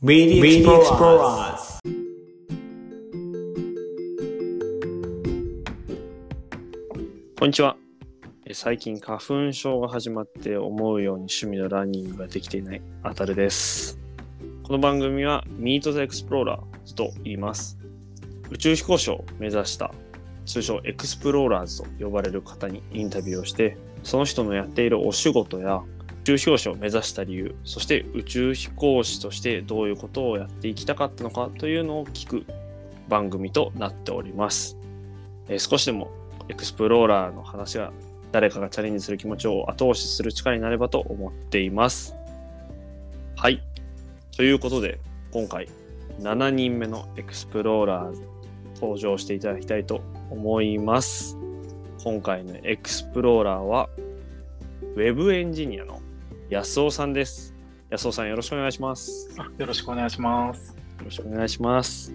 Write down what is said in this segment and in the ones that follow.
Media Explorers こんにちは。え最近花粉症が始まって思うように趣味のランニングができていないあたるです。この番組は Meet the Explorer と言います。宇宙飛行士を目指した通称エクスプローラーズと呼ばれる方にインタビューをして、その人のやっているお仕事や宇宙飛行士を目指した理由、そして宇宙飛行士としてどういうことをやっていきたかったのかというのを聞く番組となっております。えー少しでもエクスプローラーの話が誰かがチャレンジする気持ちを後押しする力になればと思っています。はい。ということで、今回7人目のエクスプローラー登場していただきたいと思います。今回のエクスプローラーは、ウェブエンジニアの安尾さんです。安尾さんよろしくお願いします。あよろしくお願いします。よろしくお願いします。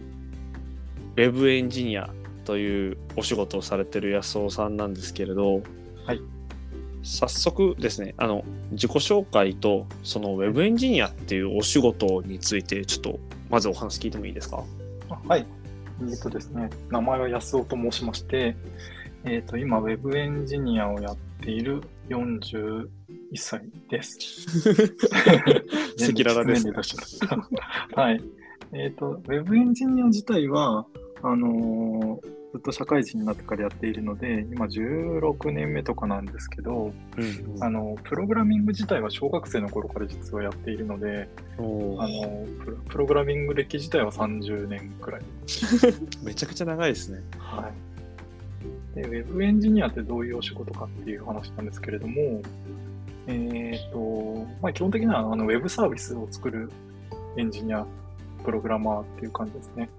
ウェブエンジニアというお仕事をされてる安尾さんなんですけれど、はい。早速ですね、あの、自己紹介と、そのウェブエンジニアっていうお仕事について、ちょっと、まずお話聞いてもいいですか？あはい。えっとですね、名前は安尾と申しまして、えっと、今、ウェブエンジニアをやっている41歳です。赤裸々ですねはい。えっと、ウェブエンジニア自体は、あのーずっと社会人になってからやっているので、今16年目とかなんですけど、うんあの、プログラミング自体は小学生の頃から実はやっているので、あのプロプログラミング歴自体は30年くらい。めちゃくちゃ長いですね。はい、でウェブエンジニアってどういうお仕事かっていう話なんですけれども、えっ、と、まあ、基本的にはあのウェブサービスを作るエンジニア、プログラマーっていう感じですね。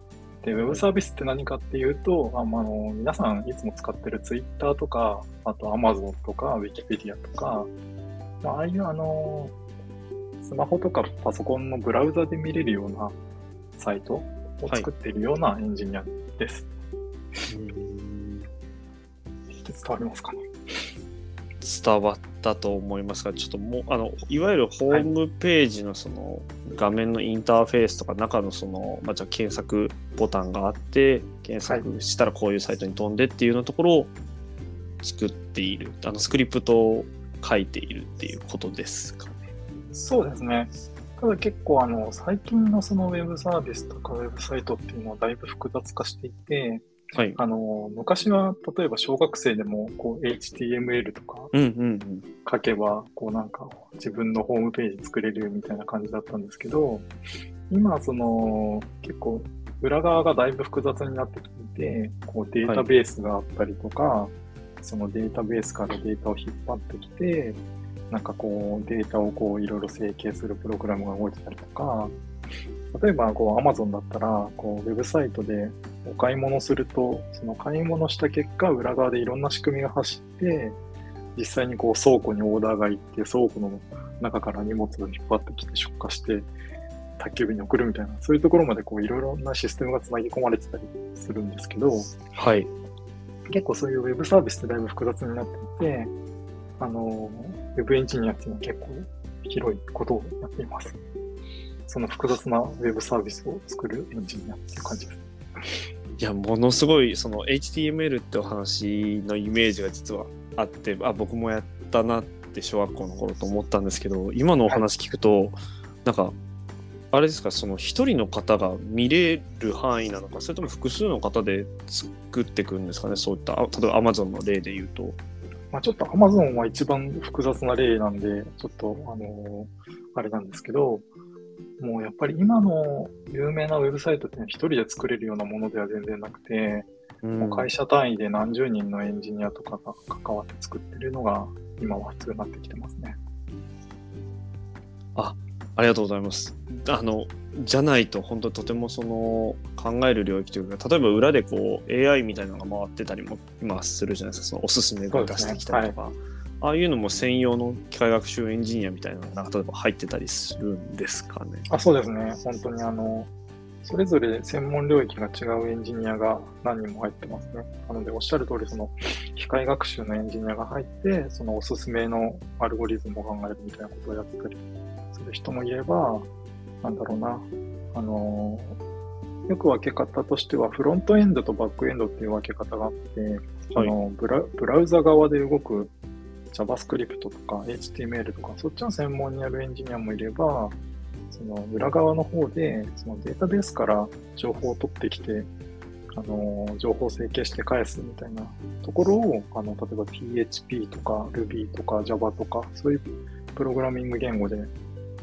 で、ウェブサービスって何かっていうと、あまあ、あの皆さんいつも使ってる Twitter とか、あと Amazon とか Wikipedia とか、まあ、ああいうあの、スマホとかパソコンのブラウザで見れるようなサイトを作っているようなエンジニアです。うん伝わりますかね伝わったと思いますが、ちょっともう、あの、いわゆるホームページのその画面のインターフェースとか中のその、まあ、じゃあ検索ボタンがあって、検索したらこういうサイトに飛んでっていうようなところを作っている、あの、スクリプトを書いているっていうことですかね。そうですね。ただ結構あの最近のそのウェブサービスとかウェブサイトっていうのはだいぶ複雑化していて、はい。あの昔は例えば小学生でもこう HTML とか。書けばこうなんか自分のホームページ作れるみたいな感じだったんですけど、今その結構裏側がだいぶ複雑になってきていて、こうデータベースがあったりとか、そのデータベースからデータを引っ張ってきて、なんかこうデータをこういろいろ整形するプログラムが動いてたりとか、例えばこう Amazon だったら、こうウェブサイトでお買い物すると、その買い物した結果、裏側でいろんな仕組みが走って、実際にこう倉庫にオーダーが行って、倉庫の中から荷物を引っ張ってきて出荷して、宅急便に送るみたいな、そういうところまでこういろいろなシステムがつなぎ込まれてたりするんですけど、はい。結構そういうウェブサービスってだいぶ複雑になっていて、あの、ウェブエンジニアっていうのは結構広いことをやっています。その複雑なウェブサービスを作るエンジニアっていう感じです。いや、ものすごい、その HTML ってお話のイメージが実はあって、あ、僕もやったなって小学校の頃と思ったんですけど、今のお話聞くと、なんか、あれですか、その一人の方が見れる範囲なのか、それとも複数の方で作っていくんですかね、そういった、例えば Amazon の例で言うと。まあ、ちょっと Amazon は一番複雑な例なんで、ちょっと、あのあれなんですけど、もうやっぱり今の有名なウェブサイトって一人で作れるようなものでは全然なくて、うん。もう会社単位で何十人のエンジニアとかが関わって作ってるのが今は普通になってきてますね。ありがとうございます。あの、じゃないと、本当とてもその考える領域というか、例えば裏でこう AI みたいなのが回ってたりも今するじゃないですか、そのおすすめが出してきたりとか、ああいうのも専用の機械学習エンジニアみたいなのがなんか例えば入ってたりするんですかね。あそうですね。本当にあの、それぞれ専門領域が違うエンジニアが何人も入ってますね。なので、おっしゃる通り、その、機械学習のエンジニアが入って、そのおすすめのアルゴリズムを考えるみたいなことをやってたりする人もいれば、なんだろうな、あの、よく分け方としては、フロントエンドとバックエンドっていう分け方があって、あのブラブラウザ側で動く JavaScript とか HTML とか、そっちの専門にやるエンジニアもいれば、その裏側の方で、そのデータベースから情報を取ってきて、あの、情報を整形して返すみたいなところを、あの、例えば PHP とか Ruby とか Java とか、そういうプログラミング言語で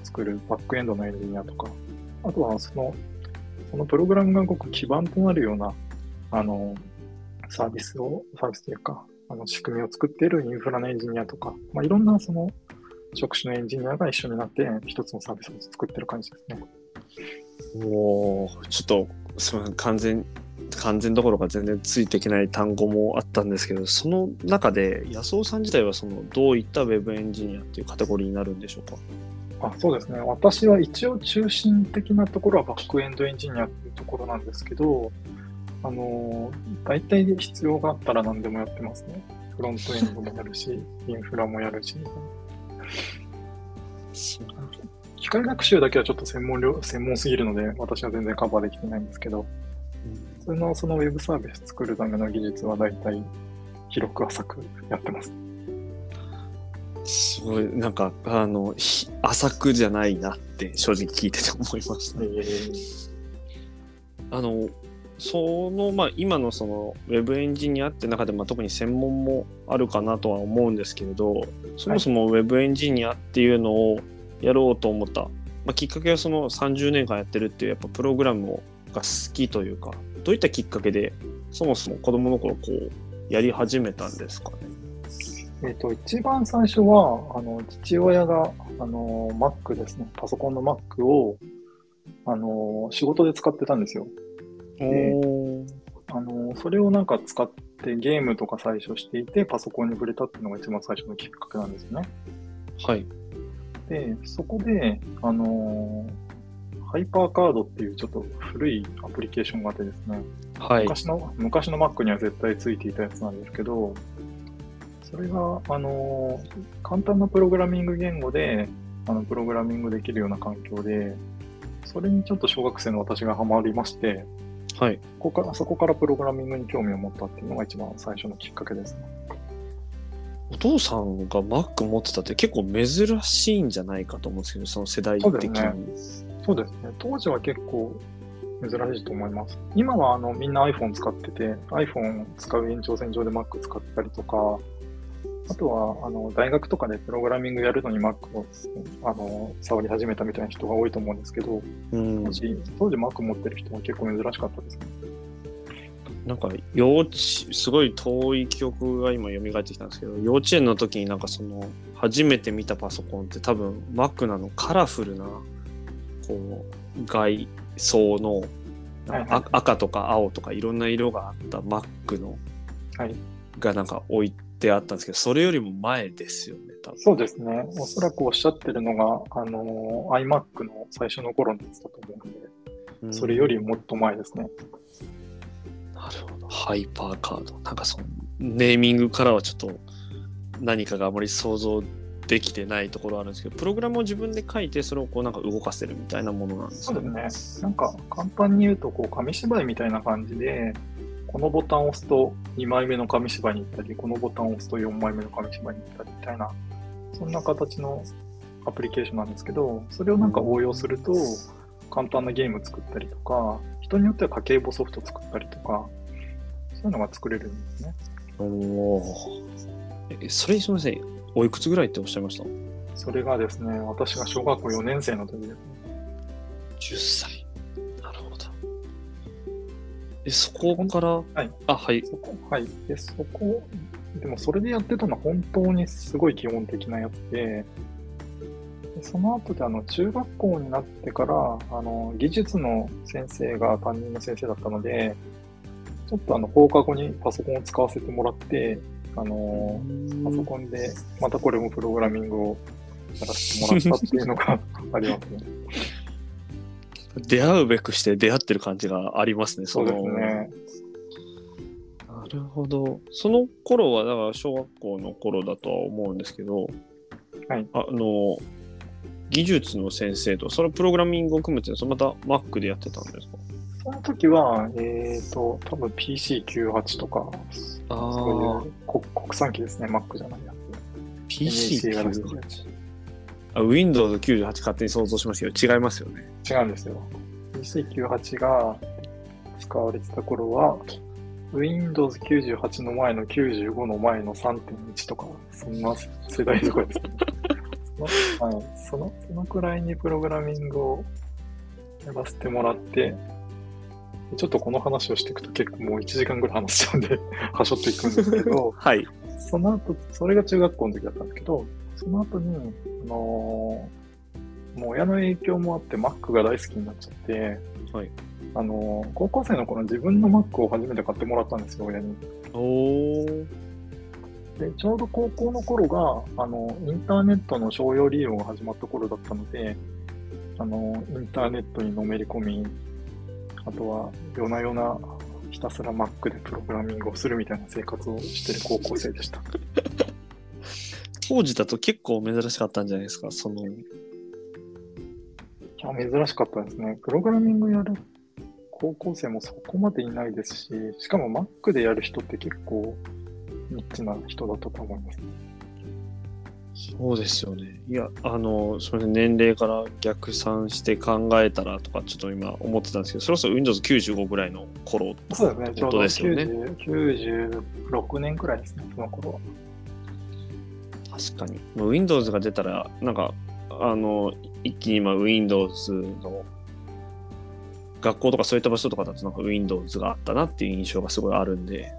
作るバックエンドのエンジニアとか、あとはその、そのプログラムが動く基盤となるような、あの、サービスを、サービスというか、あの、仕組みを作っているインフラのエンジニアとか、まあ、いろんなその、職種のエンジニアが一緒になって、一つのサービスを作ってる感じですね。おーちょっと、すみません、完全、完全どころか全然ついていけない単語もあったんですけど、その中で安尾さん自体はそのどういったウェブエンジニアっていうカテゴリーになるんでしょうか？あそうですね。私は一応中心的なところはバックエンドエンジニアっていうところなんですけど、あのー、大体必要があったら何でもやってますね。フロントエンドもやるし、インフラもやるし。機械学習だけはちょっと専門量専門すぎるので、私は全然カバーできてないんですけど、普通のそのウェブサービス作るための技術は大体広く浅くやってます。すごい、なんか、あの、ひ浅くじゃないなって正直聞いてて思いました。あの、その、まあ、今のその、ウェブエンジニアって中で、まあ、特に専門もあるかなとは思うんですけれど、そもそもウェブエンジニアっていうのをやろうと思った、まあ、きっかけはその30年間やってるっていう、やっぱプログラムが好きというか、どういったきっかけで、そもそも子供の頃、こう、やり始めたんですかね？えっ、と、一番最初は、あの、父親が、あの、Mac ですね、パソコンの Mac を、あの、仕事で使ってたんですよ。おあの、それをなんか使ってゲームとか最初していて、パソコンに触れたっていうのが一番最初のきっかけなんですよね。はい。で、そこで、あの、ハイパーカードっていうちょっと古いアプリケーションがあってですね、はい。昔の、昔の Mac には絶対ついていたやつなんですけど、それが、あの、簡単なプログラミング言語で、あの、プログラミングできるような環境で、それにちょっと小学生の私がハマりまして、はい。ここからそこからプログラミングに興味を持ったっていうのが一番最初のきっかけですね。お父さんが Mac 持ってたって結構珍しいんじゃないかと思うんですけど、その世代的に。そうそうですね。当時は結構珍しいと思います。今はあのみんな iPhone 使ってて、iPhone 使う延長線上で Mac 使ったりとか、あとはあの大学とかでプログラミングやるのに Mac をあの触り始めたみたいな人が多いと思うんですけど、うん当。時当時 Mac 持ってる人は結構珍しかったですね。なんか幼稚、すごい遠い記憶が今蘇ってきたんですけど、幼稚園の時になんかその、初めて見たパソコンって多分 Mac なのカラフルな、こう、外装の、赤とか青とかいろんな色があった Mac の、はいがなんか置いてあったんですけど、それよりも前ですよね、多分。そうですね。おそらくおっしゃってるのが、あの iMac の最初の頃のやつだと思うんで、うんそれよりもっと前ですね。なるほど。ハイパーカード。なんかその、ネーミングからはちょっと何かがあまり想像できてないところあるんですけど、プログラムを自分で書いて、それをこうなんか動かせるみたいなものなんですそうかね。ですね。なんか簡単に言うと、こう紙芝居みたいな感じで、このボタンを押すと2枚目の紙芝居に行ったり、このボタンを押すと4枚目の紙芝居に行ったりみたいな、そんな形のアプリケーションなんですけど、それをなんか応用すると、簡単なゲーム作ったりとか、人によっては家計簿ソフト作ったりとか、そういうのが作れるんですね。おーえそれすみません。おいくつぐらいっておっしゃいました？それがですね、私が小学校4年生の時ですね。?10 歳。そこから、はい。あ、はい。そこ、はい。で、そこ、でもそれでやってたのは本当にすごい基本的なやつで、でその後であの中学校になってからあの技術の先生が担任の先生だったので、ちょっとあの放課後にパソコンを使わせてもらって、あのパソコンでまたこれもプログラミングをやらせてもらったっていうのがありますね。出会うべくして出会ってる感じがありますね、そうですのね。なるほど。その頃は、だから小学校の頃だとは思うんですけど、はいあの、技術の先生と、そのプログラミングを組むっていうのは、それまた Mac でやってたんですか？その時は、えっ、と、多分 PC98 とか、あそういう国国産機ですね、Mac じゃないやつ。NEC が出してる PC98 やつあ。Windows98 勝手に想像しましたけど、違いますよね。違うんですよ。PC98 が使われてた頃は、Windows 98の前の95の前の3.1とか、そんな世代とかですね。はい、そのそのくらいにプログラミングをやらせてもらって、ちょっとこの話をしていくと結構もう1時間ぐらい話しちゃうんで、はしょっていくんですけど、はい。その後、それが中学校の時だったんですけど、その後に、あのーもう親の影響もあって Mac が大好きになっちゃって、はいあのー高校生の頃自分の Mac を初めて買ってもらったんですよ、親に。おー。で、ちょうど高校の頃が、あの、インターネットの商用利用が始まった頃だったので、あの、インターネットにのめり込み、あとは夜な夜なひたすら Mac でプログラミングをするみたいな生活をしてる高校生でした。当時だと結構珍しかったんじゃないですか、その。いや、珍しかったですね。プログラミングやる高校生もそこまでいないですし、しかも Mac でやる人って結構ニッチな人だったと思いますね。そうですよね。いや、あの、すみません、年齢から逆算して考えたらとか、ちょっと今思ってたんですけど、そろそろ Windows95 ぐらいの頃そうですね。ちょうどですよね90 96年くらいですね、その頃は。確かに。もう Windows が出たら、なんか、あの、一気に今 Windows の学校とかそういった場所とかだとなんか Windows があったなっていう印象がすごいあるんで、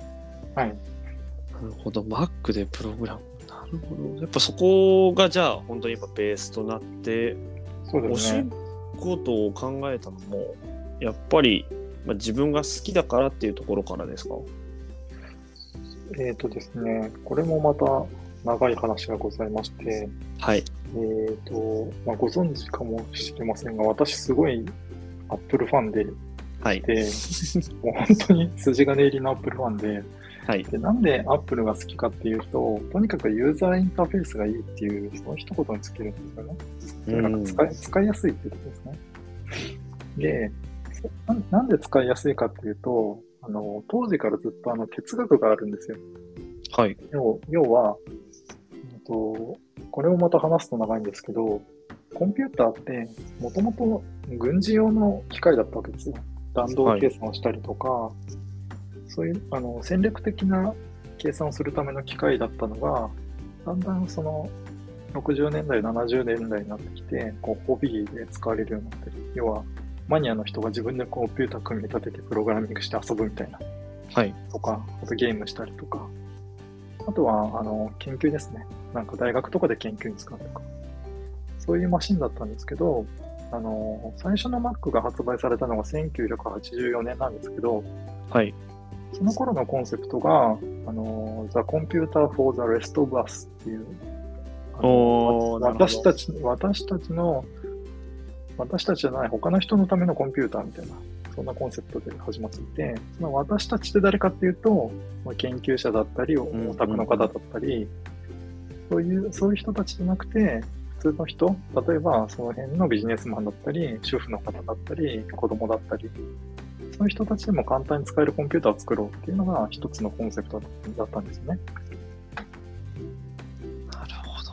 はい。なるほど、Mac でプログラム。なるほど。やっぱそこがじゃあ本当にやっぱベースとなって、そうお仕ですね。事を考えたのも、やっぱり、まあ、自分が好きだからっていうところからですか？えっ、とですね、これもまた長い話がございまして、はい。えっ、と、まあ、ご存知かもしれませんが、私すごい Apple ファンで、はい。で、もう本当に筋金入りの Apple ファンで、はい。でなんで Apple が好きかっていうと、とにかくユーザーインターフェースがいいっていう、その一言に尽きるんですよね。なんか使い使いやすいっていうことですね。でそな、なんで使いやすいかっていうと、あの当時からずっとあの哲学があるんですよ。はい。要要は、うんと、これをまた話すと長いんですけど、コンピューターってもともと軍事用の機械だったわけですよ。弾道計算をしたりとか、そういうあの戦略的な計算をするための機械だったのが、だんだんその60年代、70年代になってきて、こうホビーで使われるようになってる。要は、マニアの人が自分でコンピューター組み立ててプログラミングして遊ぶみたいな。はい。とか、あとゲームしたりとか、あとは、あの、研究ですね。なんか大学とかで研究に使うとか。そういうマシンだったんですけど、あの、最初の Mac が発売されたのが1984年なんですけど、はい。その頃のコンセプトが、あの、The Computer for the Rest of Us っていう、私たち、私たちの、私たちじゃない他の人のためのコンピューターみたいな、そんなコンセプトで始まっていて、その私たちって誰かっていうと、まあ研究者だったり、オタクの方だったり、そういう、そういう人たちじゃなくて、普通の人、例えばその辺のビジネスマンだったり、主婦の方だったり、子供だったり、そういう人たちでも簡単に使えるコンピューターを作ろうっていうのが一つのコンセプトだったんですよね。なるほど。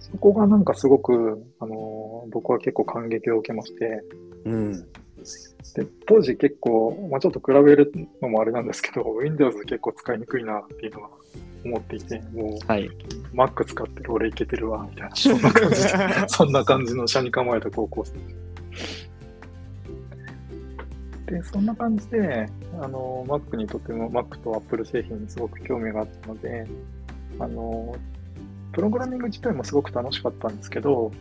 そこがなんかすごく、あのー僕は結構感激を受けまして、うん。で当時結構、まあ、ちょっと比べるのもあれなんですけど、Windows 結構使いにくいなっていうのは思っていて、もうはい。Mac 使ってる俺いけてるわ、みたいな、そんな感じ。で、そんな感じの車に構えた高校生。で、そんな感じで、あの、Mac にとっても Mac と Apple 製品にすごく興味があったので、あの、プログラミング自体もすごく楽しかったんですけど、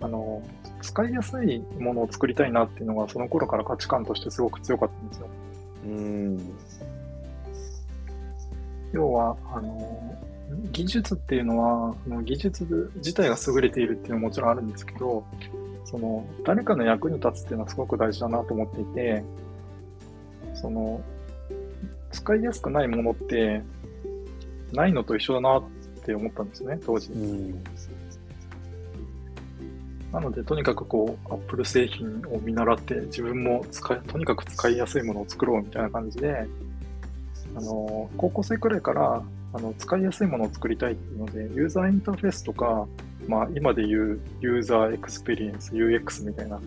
あの、使いやすいものを作りたいなっていうのが、その頃から価値観としてすごく強かったんですよ。うん。要は、あの、技術っていうのは、その技術自体が優れているっていうのももちろんあるんですけど、その、誰かの役に立つっていうのはすごく大事だなと思っていて、その、使いやすくないものって、ないのと一緒だなって思ったんですね、当時。うん。なので、とにかくこう、Apple 製品を見習って、自分も使い、とにかく使いやすいものを作ろうみたいな感じで、あの、高校生くらいから、あの、使いやすいものを作りたいっていうので、ユーザーインターフェースとか、まあ、今で言うユーザーエクスペリエンス、UX みたいな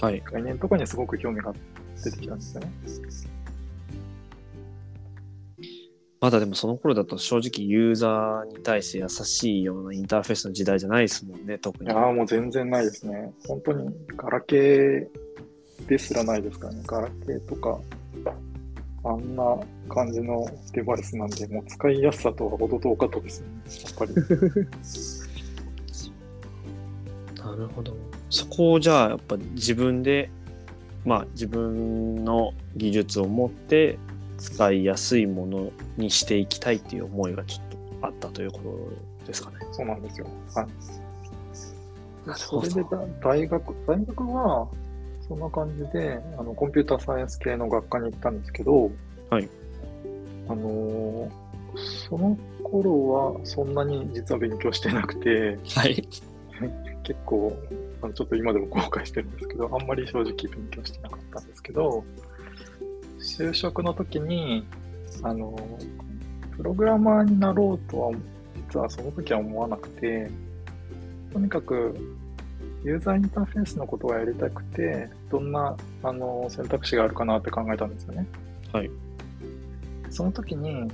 はい。概念とかにすごく興味が出てきたんですよね。まだでもその頃だと正直ユーザーに対して優しいようなインターフェースの時代じゃないですもんね、特に。いやーもう全然ないですね。本当にガラケーですらないですからね。ガラケーとか、あんな感じのデバイスなんで、もう使いやすさとは程遠かったですね。やっぱり。なるほど。そこをじゃあやっぱ自分で、まあ自分の技術を持って使いやすいものにしていきたいっていう思いがちょっとあったということですかね。そうなんですよ。はい。それでだ大学、大学はそんな感じで、あのコンピューターサイエンス系の学科に行ったんですけど、はい。あのーその頃はそんなに実は勉強してなくて、はい。結構、あのちょっと今でも後悔してるんですけど、あんまり正直勉強してなかったんですけど、就職の時に、あの、プログラマーになろうとは、実はその時は思わなくて、とにかく、ユーザーインターフェースのことがやりたくて、どんなあの選択肢があるかなって考えたんですよね。はい。その時に、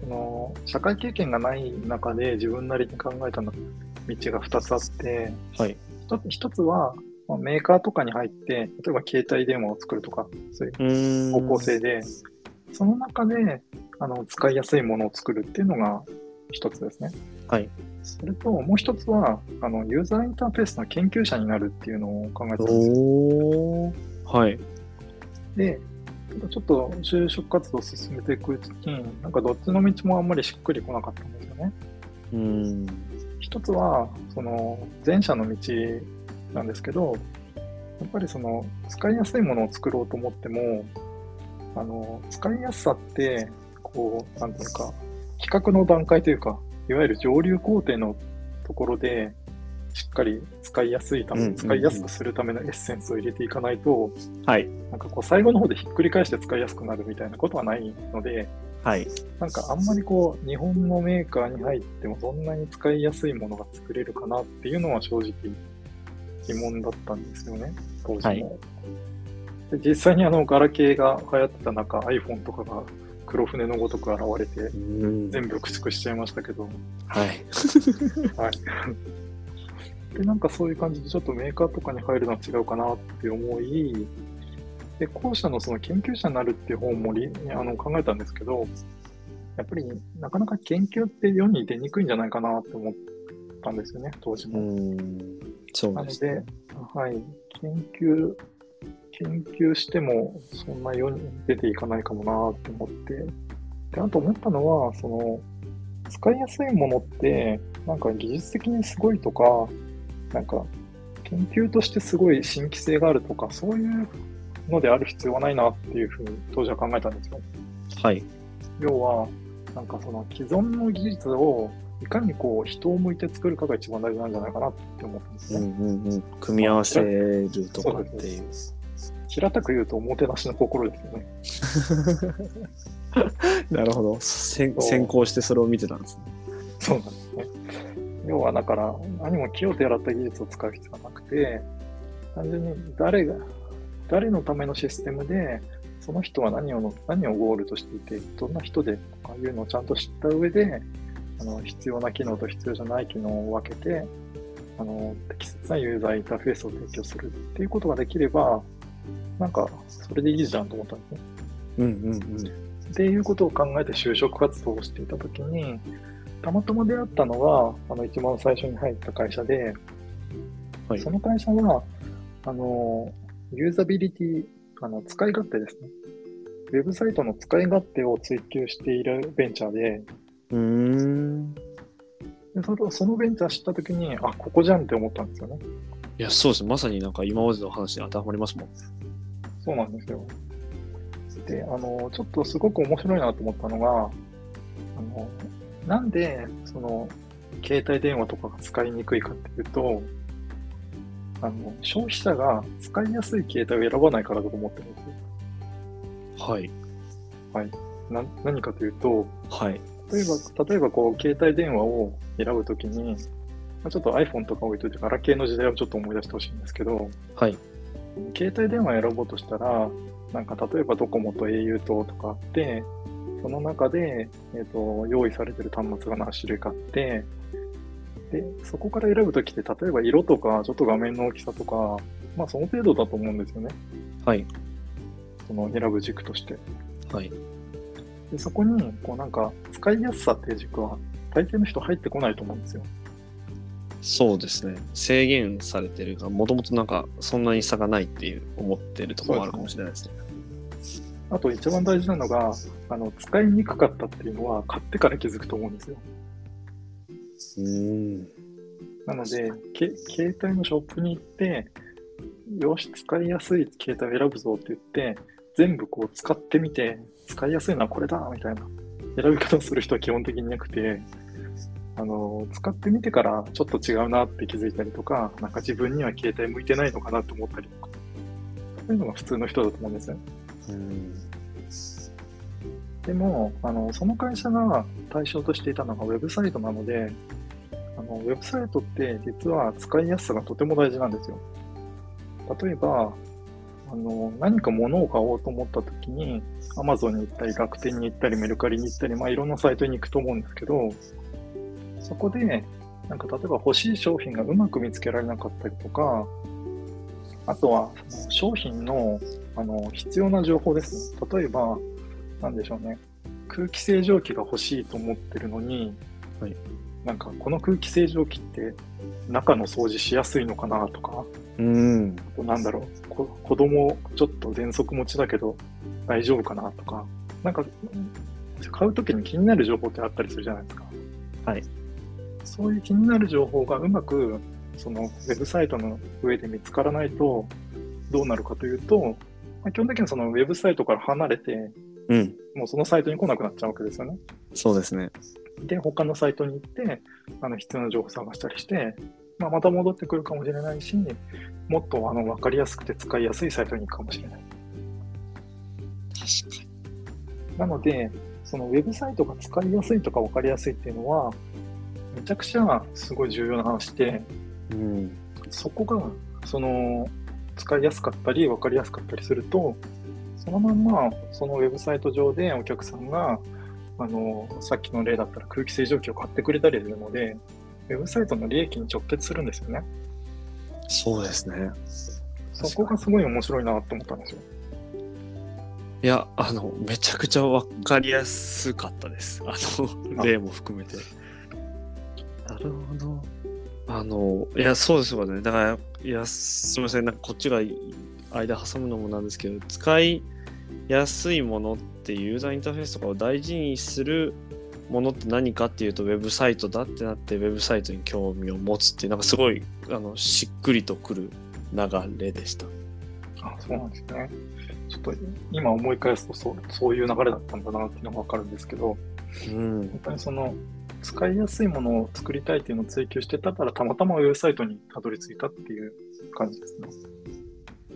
その、社会経験がない中で自分なりに考えたの道が2つあって、はい。一つ一つは、まあメーカーとかに入って、例えば携帯電話を作るとか、そういう。方向性で、その中であの使いやすいものを作るっていうのが一つですね。はい。それと、もう一つは、あのユーザーインターフェースの研究者になるっていうのを考えてたんです。はい。で、ちょっと就職活動を進めていくうちに、なんかどっちの道もあんまりしっくりこなかったんですよね。うーん。一つは、その前者の道なんですけど、やっぱりその使いやすいものを作ろうと思っても、あの使いやすさって、こう、なんていうか、企画の段階というか、いわゆる上流工程のところで、しっかり使いやすいため、うんうんうん使いやすくするためのエッセンスを入れていかないと、はい。なんかこう最後の方でひっくり返して使いやすくなるみたいなことはないので、はい。なんかあんまりこう、日本のメーカーに入ってもそんなに使いやすいものが作れるかなっていうのは正直疑問だったんですよね、当時も。で実際にあの、ガラケーが流行ってた中、iPhone とかが黒船のごとく現れて、うん全部駆逐しちゃいましたけど、はい。はい。で、なんかそういう感じでちょっとメーカーとかに入るのは違うかなって思い、で、後者のその研究者になるっていう方もりあの考えたんですけど、やっぱりなかなか研究って世に出にくいんじゃないかなって思ったんですよね、当時うも。ーん。そうなのですね。で、はい、研究、研究してもそんな世に出ていかないかもなって思って、で、あと思ったのは、その、使いやすいものって、なんか技術的にすごいとか、なんか研究としてすごい新規性があるとか、そういうのである必要はないなっていうふうに当時は考えたんですよ。はい。要は、なんかその既存の技術をいかにこう人を向いて作るかが一番大事なんじゃないかなって思ったんですうね。んうんうん。組み合わせるとかっていう。平たく言うとおもてなしの心ですよね。なるほど。先先行してそれを見てたんですね。そうなんですね。要はだから何も気を手洗った技術を使う必要はなくて、単純に誰が、誰のためのシステムで、その人は何を何をゴールとしていて、どんな人でとかいうのをちゃんと知った上で、あの必要な機能と必要じゃない機能を分けて、あの適切なユーザーインターフェースを提供するっていうことができれば、なんかそれでいいじゃんと思ったんですね。うんうんうん。っていうことを考えて就職活動をしていたときに、たまたま出会ったのが、あの一番最初に入った会社で、はいその会社は、あの、ユーザビリティ、あの使い勝手ですね。ウェブサイトの使い勝手を追求しているベンチャーで、うーん。でそのベンチャー知ったときに、あ、ここじゃんって思ったんですよね。いや、そうです。まさになんか今までの話に当てはまりますもん。そうなんですよ。で、あの、ちょっとすごく面白いなと思ったのが、あの、なんで、その、携帯電話とかが使いにくいかっていうと、あの消費者が使いやすい携帯を選ばないからだと思ってるんですよ。はい。な何かというと、はい。例えば、例えばこう、携帯電話を選ぶときに、まあちょっと iPhone とか置いといて、ガラケーの時代をちょっと思い出してほしいんですけど、はい。携帯電話選ぼうとしたら、なんか例えばドコモと au ととかあって、その中で、えっと用意されてる端末が何種類かあって、で、そこから選ぶときって、例えば色とか、ちょっと画面の大きさとか、まあその程度だと思うんですよね。はい。その選ぶ軸として。はい。でそこに、こうなんか、使いやすさっていう軸は、大抵の人入ってこないと思うんですよ。そうですね。制限されてるが、もともとなんか、そんなに差がないっていう思ってるところもあるかもしれないですね。あと一番大事なのが、あの、使いにくかったっていうのは、買ってから気づくと思うんですよ。うーん。なので、け携帯のショップに行って、よし、使いやすい携帯を選ぶぞって言って、全部こう使ってみて、使いやすいのはこれだみたいな選び方をする人は基本的になくて、あの、使ってみてからちょっと違うなって気づいたりとか、なんか自分には携帯向いてないのかなって思ったりとか、そういうのが普通の人だと思うんですよ。うん。でも、あの、その会社が対象としていたのがウェブサイトなので、あの、ウェブサイトって実は使いやすさがとても大事なんですよ。例えば、あの、何か物を買おうと思った時に、Amazon に行ったり、楽天に行ったり、メルカリに行ったり、まあ、いろんなサイトに行くと思うんですけど、そこで、なんか例えば欲しい商品がうまく見つけられなかったりとか、あとは商品のあの必要な情報ですね。例えば、なんでしょうね。空気清浄機が欲しいと思ってるのに、はいなんかこの空気清浄機って中の掃除しやすいのかなとか、うん。なんだろう、こ子供ちょっと喘息持ちだけど大丈夫かなとか、なんか買うときに気になる情報ってあったりするじゃないですか。はい。そういう気になる情報がうまくそのウェブサイトの上で見つからないとどうなるかというと、まあ、基本的にそのウェブサイトから離れて、うん。もうそのサイトに来なくなっちゃうわけですよね。そうですね。で、他のサイトに行って、あの必要な情報を探したりして、まあ、また戻ってくるかもしれないし、もっとあの分かりやすくて使いやすいサイトに行くかもしれない。確かに。なので、そのウェブサイトが使いやすいとか分かりやすいっていうのは、めちゃくちゃすごい重要な話で、うん。そこが、その、使いやすかったり分かりやすかったりすると、そのまんま、そのウェブサイト上でお客さんが、あの、さっきの例だったら空気清浄機を買ってくれたりするので、ウェブサイトの利益に直結するんですよね。そうですね。そこがすごい面白いなと思ったんですよ。いや、あの、めちゃくちゃわかりやすかったです。あの、あ例も含めて。なるほど。あの、いや、そうですよね。だから、いや、すみません。なんかこっちが間挟むのもなんですけど、使いやすいものってユーザーインターフェースとかを大事にするものって何かっていうと、ウェブサイトだってなって、ウェブサイトに興味を持つっていう、なんかすごい、あの、しっくりとくる流れでした。あ、そうなんですね。ちょっと今思い返すとそうそういう流れだったんだなっていうのがわかるんですけど、うん。本当にその使いやすいものを作りたいっていうのを追求してたから、たまたまウェブサイトにたどり着いたっていう感じですね。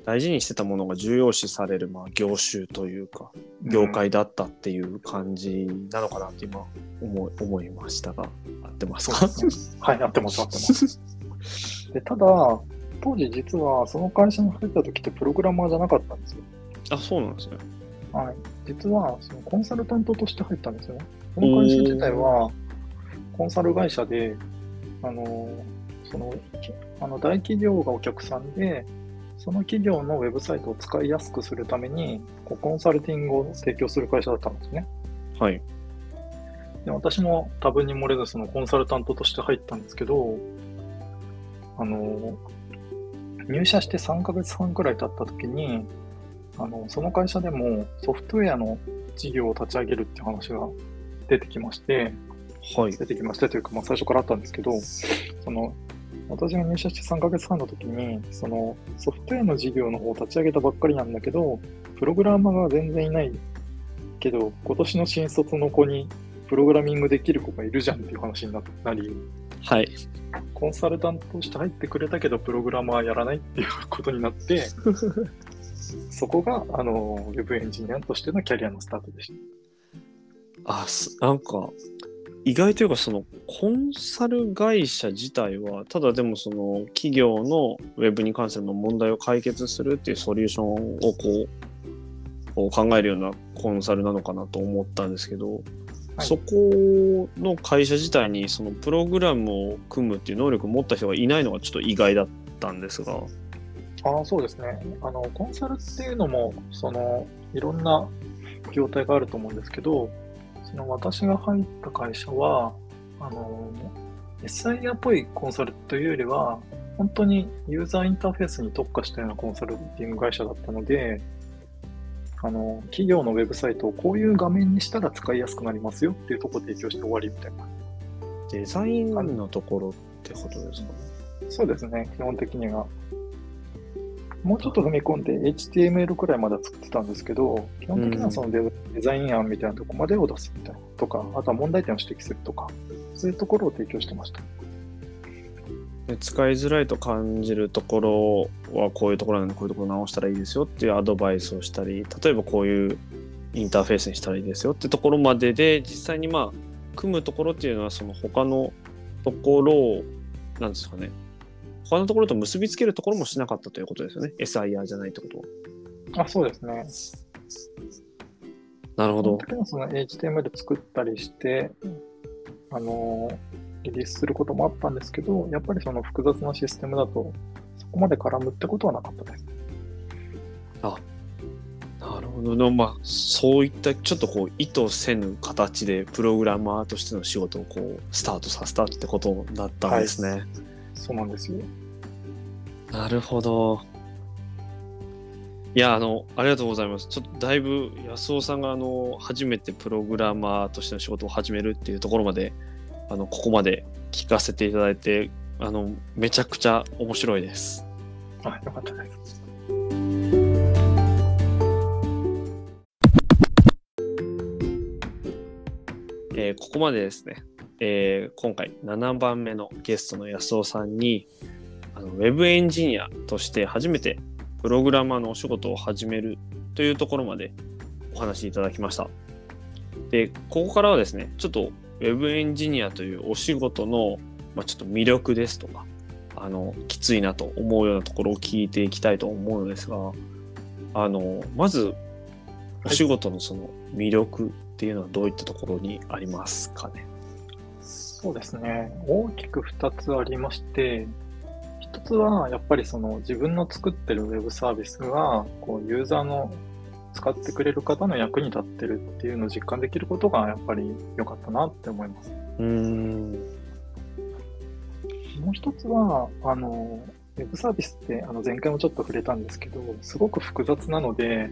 大事にしてたものが重要視される、まあ、業種というか、業界だったっていう感じなのかなって今思い思いましたが、合ってますか？ね。はい、合ってます、合ってます。でただ、当時実はその会社に入った時ってプログラマーじゃなかったんですよ。あ、そうなんですね。はい。実はそのコンサルタントとして入ったんですよね。この会社自体はコンサル会社で、あの、その、きあの大企業がお客さんで、その企業のウェブサイトを使いやすくするために、こうコンサルティングを提供する会社だったんですね。はい。で私も多分に漏れずそのコンサルタントとして入ったんですけど、あの、入社して3ヶ月半くらい経った時に、あの、その会社でもソフトウェアの事業を立ち上げるって話が出てきまして、はい。出てきましてというか、まあ、最初からあったんですけど、その、私が入社して3ヶ月半の時に、そのソフトウェアの事業の方を立ち上げたばっかりなんだけど、プログラマーが全然いないけど、今年の新卒の子にプログラミングできる子がいるじゃんっていう話にななり、はい。コンサルタントとして入ってくれたけど、プログラマーやらないっていうことになって、そこが、あの、ウェブエンジニアとしてのキャリアのスタートでした。あ、すなんか、意外というか、その、コンサル会社自体は、ただでもその、企業のウェブに関する問題を解決するっていうソリューションをこう、考えるようなコンサルなのかなと思ったんですけど、はいそこの会社自体にそのプログラムを組むっていう能力を持った人がいないのがちょっと意外だったんですが、ああ、そうですね。あの、コンサルっていうのも、その、いろんな業態があると思うんですけど、その私が入った会社は、あの、SIR っぽいコンサルというよりは、本当にユーザーインターフェースに特化したようなコンサルティング会社だったので、あの、企業のウェブサイトをこういう画面にしたら使いやすくなりますよっていうところを提供して終わりみたいな。デザインのところってことですかね。そうですね、基本的には。もうちょっと踏み込んで HTML くらいまで作ってたんですけど、基本的にはそのデ,、デザイン案みたいなとこまでを出すみたいなとか、あとは問題点を指摘するとか、そういうところを提供してました。で使いづらいと感じるところはこういうところなんでこういうところ直したらいいですよっていうアドバイスをしたり例えばこういうインターフェースにしたらいいですよってところまでで実際にまあ組むところっていうのはその他のところをなんですかね他のところと結びつけるところもしなかったということですよね。SIR じゃないってことは。あ、そうですね。なるほど。その HTML 作ったりして、あの、リリースすることもあったんですけど、やっぱりその複雑なシステムだと、そこまで絡むってことはなかったです。なるほど。なまあそういったちょっとこう意図せぬ形でプログラマーとしての仕事をこうスタートさせたってことだったんですね、そうなんですよ。なるほど。いや、あの、ありがとうございます。ちょっとだいぶ安尾さんが、あの、初めてプログラマーとしての仕事を始めるっていうところまで、あの、ここまで聞かせていただいて、あの、めちゃくちゃ面白いです。あ、よかったです。えーここまでですね、えー今回7番目のゲストの安尾さんにあのウェブエンジニアとして初めてプログラマーのお仕事を始めるというところまでお話しいただきました。で、ここからはですね、ちょっとウェブエンジニアというお仕事の、まあ、ちょっと魅力ですとか、あの、きついなと思うようなところを聞いていきたいと思うのですが、あの、まず、お仕事のその魅力っていうのはどういったところにありますかね？そうですね。大きく2つありまして、1つはやっぱりその自分の作ってるウェブサービスがこうユーザーの使ってくれる方の役に立ってるっていうのを実感できることがやっぱり良かったなって思います。うーん。もう一つは、あの、ウェブサービスってあの前回もちょっと触れたんですけど、すごく複雑なので、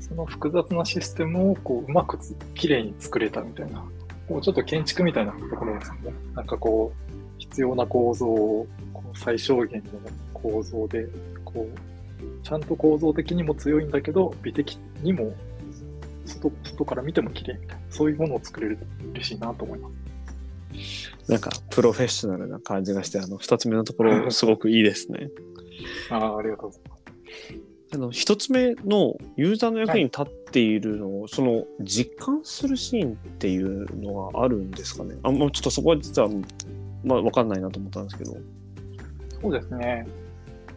その複雑なシステムをこううまくつ綺麗に作れたみたいな、こうちょっと建築みたいなところですね。なんかこう、必要な構造を最小限の構造で、こう、ちゃんと構造的にも強いんだけど、美的にも外外から見ても綺麗みたいな、そういうものを作れると嬉しいなと思います。なんか、プロフェッショナルな感じがして、あの、二つ目のところ、すごくいいですね。ああ、ありがとうございます。あの、一つ目のユーザーの役に立っているのを、その、実感するシーンっていうのはあるんですかね？あ、もうちょっとそこは実は、まあ、わかんないなと思ったんですけど。そうですね。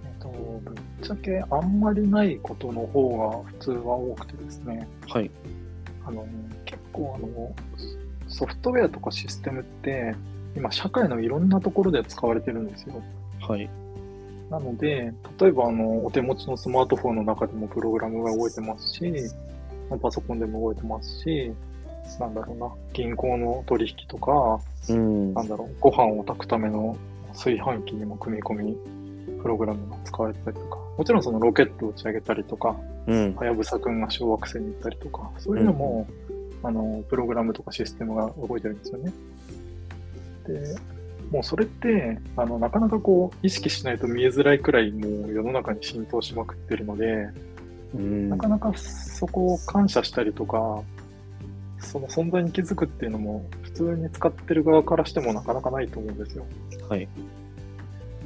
えっと、ぶっちゃけあんまりないことの方が普通は多くてですね。はい。あの、結構あの、ソフトウェアとかシステムって、今社会のいろんなところで使われてるんですよ。はい。なので、例えばあの、お手持ちのスマートフォンの中でもプログラムが動いてますし、まあパソコンでも動いてますし、なんだろうな、銀行の取引とか、うん。なんだろう、ご飯を炊くための炊飯器にも組み込み、プログラムが使われてたりとか、もちろんそのロケットを打ち上げたりとか、うん。はやぶさくんが小惑星に行ったりとか、そういうのも、あの、プログラムとかシステムが動いてるんですよね。で、もうそれって、あの、なかなかこう、意識しないと見えづらいくらい、もう世の中に浸透しまくってるので、うんなかなかそこを感謝したりとか、その存在に気づくっていうのも普通に使ってる側からしてもなかなかないと思うんですよ。はい。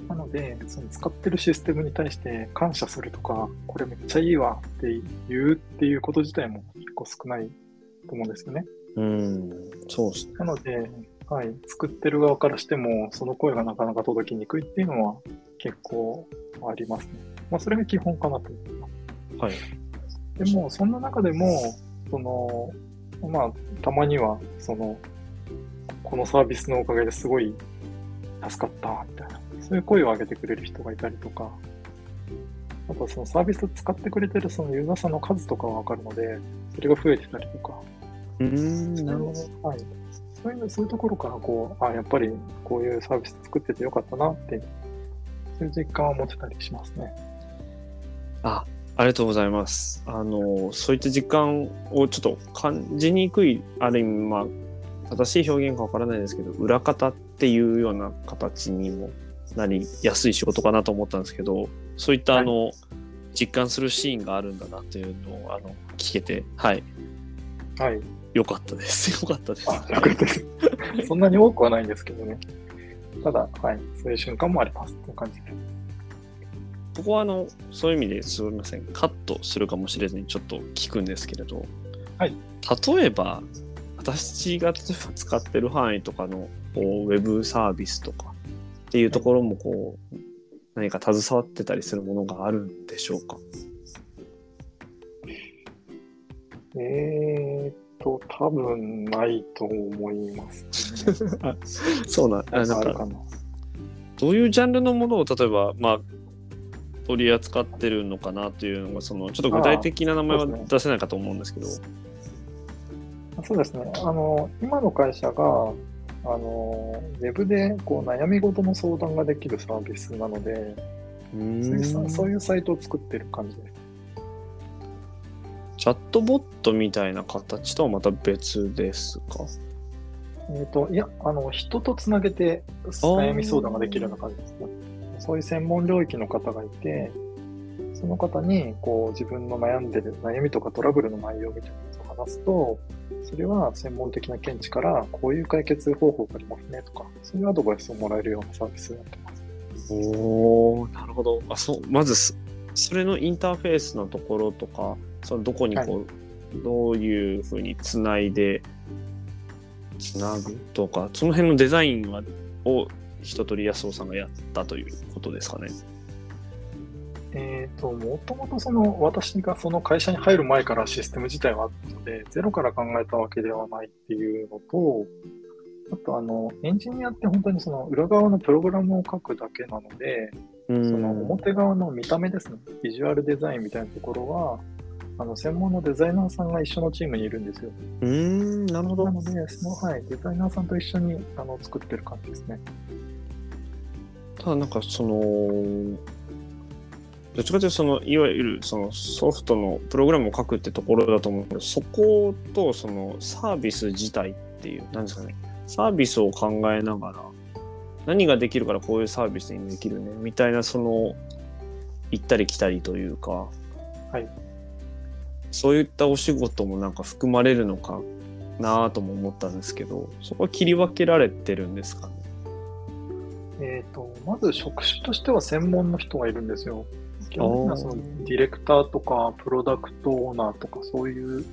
なので、その使ってるシステムに対して感謝するとか、これめっちゃいいわって言うっていうこと自体も結構少ないと思うんですよね。うん、そうですね。なので、はい、作ってる側からしても、その声がなかなか届きにくいっていうのは結構ありますね。まあ、それが基本かなと思います。はい。でも、そんな中でも、その、まあ、たまには、その、このサービスのおかげですごい助かった、みたいな、そういう声を上げてくれる人がいたりとか、あとはそのサービス使ってくれてるそのユーザーさんの数とかがわかるので、それが増えてたりとか、うーん、なるほど。はい。そういう、そういうところから、こう、あ、やっぱりこういうサービス作っててよかったなって、そういう実感を持てたりしますね。あ、ありがとうございます。あの、そういった時間をちょっと感じにくい、ある意味、まあ、正しい表現かわからないですけど、裏方っていうような形にもなりやすい仕事かなと思ったんですけど、そういった、あの、実感するシーンがあるんだなというのを、あの、聞けて、はい、はい。よかったです。よかったです。あ、よかったです。そんなに多くはないんですけどね。ただ、はい。そういう瞬間もあります感じで。ここはあのそういう意味ですみませんカットするかもしれずにちょっと聞くんですけれど、はい、例えば私が例えば使ってる範囲とかのこうウェブサービスとかっていうところもこう、何か携わってたりするものがあるんでしょうか？えーっと、多分ないと思います、ね。そうなんあなんか。どういうジャンルのものを例えばまあ取り扱ってるのかなというのがそのちょっと具体的な名前は出せないかと思うんですけどそうですね。あの、今の会社が、あの、ウェブでこう悩み事の相談ができるサービスなので、そういうサイトを作ってる感じです。チャットボットみたいな形とはまた別ですか？えっ、と、いや、あの、人とつなげて悩み相談ができるような感じですね。そういう専門領域の方がいて、その方に、こう、自分の悩んでる悩みとかトラブルの内容みたいなやつを話すと、それは専門的な見地から、こういう解決方法がありますねとか、そういうアドバイスをもらえるようなサービスをやってます。おおなるほどあそうまずそそれのインターフェースのところとかそのどこにこう、どういうふうにつないでつなぐとかその辺のデザインはを一通り安尾さんがやったということですかね。えっ、と、もともとその、私がその会社に入る前からシステム自体はあったので、ゼロから考えたわけではないっていうのと、あと、あの、エンジニアって本当にその裏側のプログラムを書くだけなので、うそのん表側の見た目ですね、ビジュアルデザインみたいなところは、あの専門のデザイナーさんが一緒のチームにいるんですよ。うーんなるほど。なので、その、はい、デザイナーさんと一緒にあの作ってる感じですね。ただなんかそのどっちかというとそのいわゆるそのソフトのプログラムを書くってところだと思うけどそことそのサービス自体っていうなんですかね。サービスを考えながら何ができるからこういうサービスにできるねみたいなその行ったり来たりというか、はい、そういったお仕事もなんか含まれるのかなとも思ったんですけどそこは切り分けられてるんですかね？えっ、と、まず職種としては専門の人がいるんですよ。基本的にはそのディレクターとか、プロダクトオーナーとか、そういう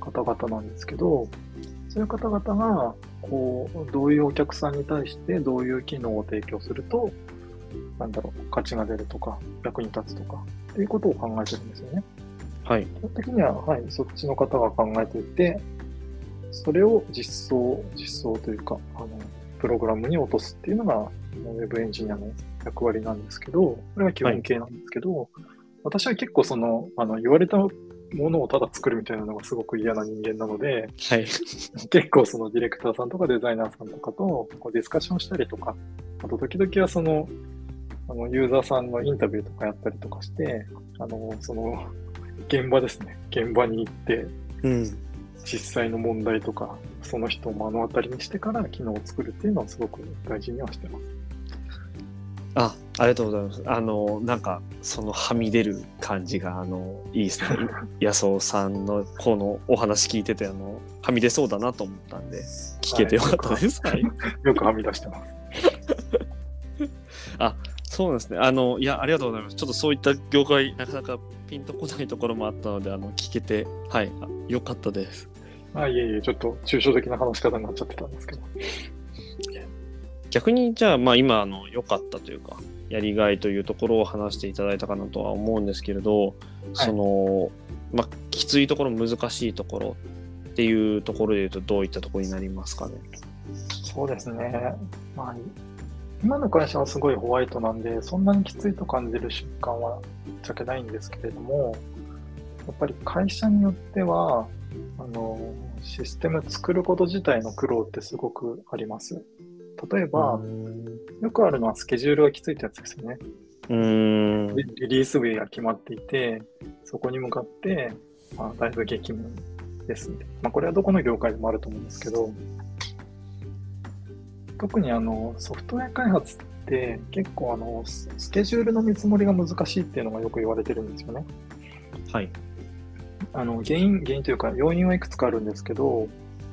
方々なんですけど、そういう方々が、こう、どういうお客さんに対してどういう機能を提供すると、なんだろう、価値が出るとか、役に立つとか、っていうことを考えてるんですよね。はい。基本的には、はい、そっちの方が考えていて、それを実装、実装というか、あの、プログラムに落とすっていうのが、ウェブエンジニアの役割なんですけど、これが基本形なんですけど、私は結構その、あの、言われたものをただ作るみたいなのがすごく嫌な人間なので、はい。結構そのディレクターさんとかデザイナーさんとかとこうディスカッションしたりとか、あと時々はその、あの、ユーザーさんのインタビューとかやったりとかして、あの、その、現場ですね。現場に行って、うん実際の問題とか、その人を目の当たりにしてから機能を作るっていうのはすごく大事にはしてます。あありがとうございます。あの、なんか、そのはみ出る感じが、あの、いいですね。安尾さんのこのお話聞いてて、あの、はみ出そうだなと思ったんで、聞けてよかったです。はい。よくはみ出してます。そうですね。あの、いや、ありがとうございます。ちょっとそういった業界、なかなかピンとこないところもあったので、あの、聞けて、はい、あよかったです。あ、いえいえ、ちょっと抽象的な話し方になっちゃってたんですけど。逆に、じゃあ、まあ、今、あの、良かったというか、やりがいというところを話していただいたかなとは思うんですけれど、その、まあ、きついところ、難しいところっていうところで言うと、どういったところになりますかね？そうですね。まあ、今の会社はすごいホワイトなんで、そんなにきついと感じる瞬間はぶっちゃけないんですけれども、やっぱり会社によっては、あの、システム作ること自体の苦労ってすごくあります。例えば、よくあるのはスケジュールがきついってやつですよね。うーん。リリリース日が決まっていて、そこに向かって、まあ、だいぶ激務ですね。まあ、これはどこの業界でもあると思うんですけど、特にあのソフトウェア開発って結構あのススケジュールの見積もりが難しいっていうのがよく言われてるんですよね。はい。あの原因、原因というか要因はいくつかあるんですけど、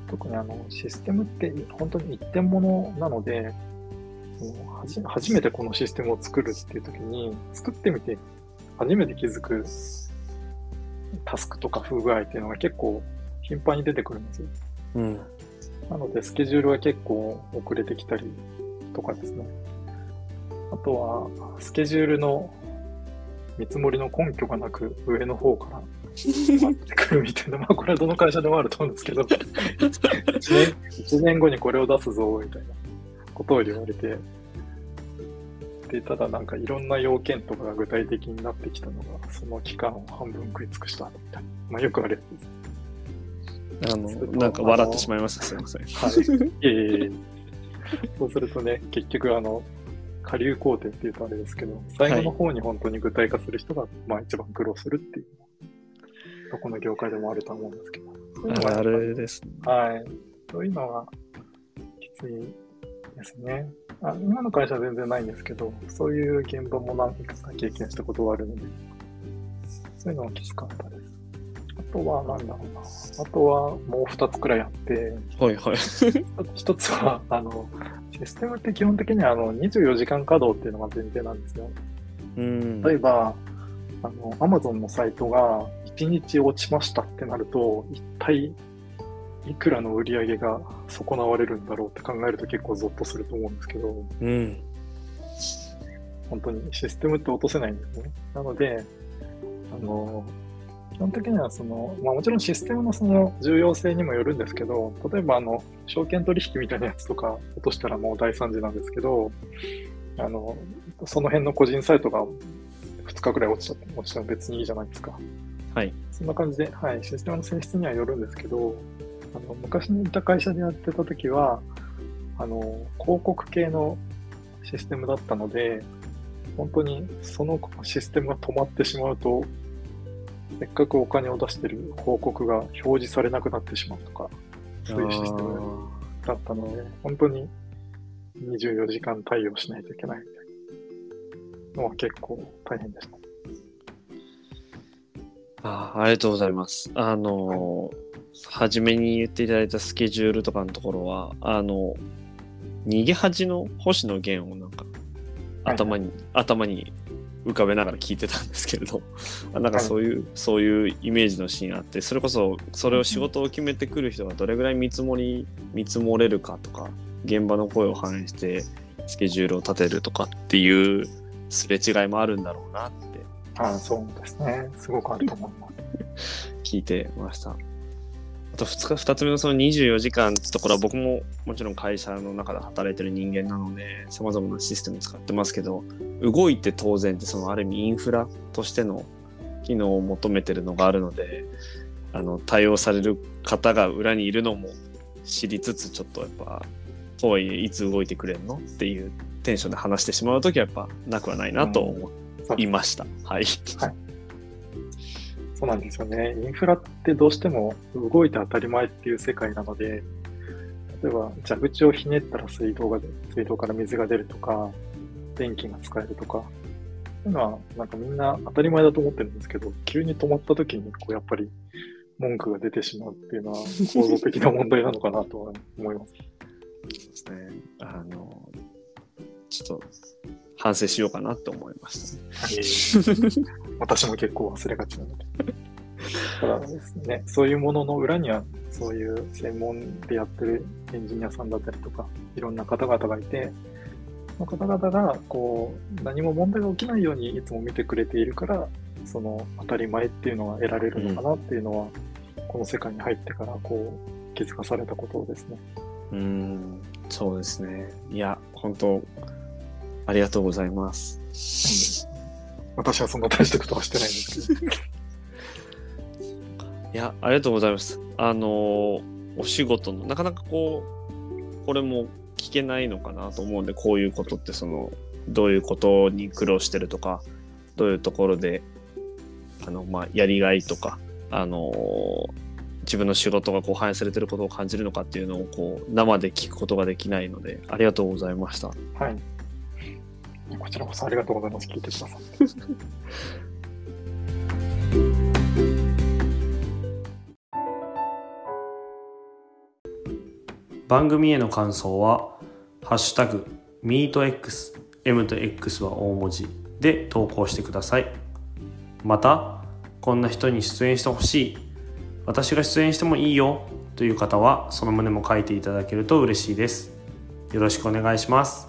特にあのシステムって本当に一点物なので、初めてこのシステムを作るっていう時に、作ってみて初めて気づくタスクとか不具合っていうのが結構頻繁に出てくるんですよ。うん。なので、スケジュールは結構遅れてきたりとかですね。あとは、スケジュールの見積もりの根拠がなく、上の方から回ってくるみたいな、まあ、これはどの会社でもあると思うんですけど、1年 ,1 年後にこれを出すぞ、みたいなことを言われて、で、ただなんかいろんな要件とかが具体的になってきたのが、その期間を半分食い尽くしたみたいな。まあ、よくあるやつです。あの、なんか笑ってしまいました。すいません。はい。いえいえいえそうするとね、結局、あの、下流工程っていうとあれですけど、最後の方に本当に具体化する人が、まあ一番苦労するっていうどこの業界でもあると思うんですけど。そういうのがあれですね。はい。そういうのはきついですね。あ今の会社は全然ないんですけど、そういう現場も何か経験したことがあるので、そういうのはきつかったです。あとは、なんだろうな。あとは、もう2つくらいあって、はいはい。一つは、あの、システムって基本的にはあの24時間稼働っていうのが前提なんですよ。うん。例えば、あの、Amazon のサイトが1日落ちましたってなると、一体いくらの売り上げが損なわれるんだろうって考えると結構ゾッとすると思うんですけど、うん。本当にシステムって落とせないんですね。なので、あの、基本的にはその、まあもちろんシステムのその重要性にもよるんですけど、例えばあの、証券取引みたいなやつとか落としたらもう大惨事なんですけど、あの、その辺の個人サイトが2日くらい落ちちゃって、落ちても別にいいじゃないですか。はい。そんな感じで、はい、システムの性質にはよるんですけど、あの昔にいた会社でやってた時は、あの、広告系のシステムだったので、本当にそのシステムが止まってしまうと、せっかくお金を出してる広告が表示されなくなってしまうとか、そういうシステムだったので、本当に24時間対応しないといけないみたいなのは結構大変でした。ああありがとうございます。あのー初めに言っていただいたスケジュールとかのところは、あの、逃げ恥の星野源をなんか、はい頭に、頭に浮かべながら聞いてたんですけれど、あなんかそういう、そういうイメージのシーンあって、それこそ、それを仕事を決めてくる人がどれぐらい見積もり、見積もれるかとか、現場の声を反映して、スケジュールを立てるとかっていうすれ違いもあるんだろうなってあそうですね。すごくあると思います。聞いてました。あと 2, 日2つ目のその24時間ってところは僕ももちろん会社の中で働いてる人間なので様々なシステム使ってますけど動いて当然ってそのある意味インフラとしての機能を求めてるのがあるのであの対応される方が裏にいるのも知りつつちょっとやっぱとはいえいつ動いてくれるのっていうテンションで話してしまう時はやっぱなくはないなと思いました。はい。そうなんですよね。インフラってどうしても動いて当たり前っていう世界なので、例えば蛇口をひねったら水道が出水道から水が出るとか、電気が使えるとか、そういうのはなんかみんな当たり前だと思ってるんですけど、急に止まった時にこうやっぱり文句が出てしまうっていうのは構造的な問題なのかなとは思います。そうですね。あの、ちょっと反省しようかなと思いましたね。私も結構忘れがちなので。ただですね、そういうものの裏には、そういう専門でやってるエンジニアさんだったりとか、いろんな方々がいて、その方々がこう何も問題が起きないようにいつも見てくれているから、その当たり前っていうのが得られるのかなっていうのは、この世界に入ってからこう気づかされたことですね。うん、そうですね。いや、本当ありがとうございます。私はそんな大したことはしてないんですけど。いや、ありがとうございます。あのーお仕事の、なかなかこう、これも聞けないのかなと思うんで、こういうことって、その、どういうことに苦労してるとか、どういうところで、あの、まあ、やりがいとか、あのー自分の仕事がこう反映されてることを感じるのかっていうのをこう生で聞くことができないのでありがとうございました。はい。こちらこそありがとうございます。聞いてください。番組への感想は「ハッシュタグ MeetX」M と X は大文字で投稿してくださいまたこんな人に出演してほしい私が出演してもいいよという方はその旨も書いていただけると嬉しいですよろしくお願いします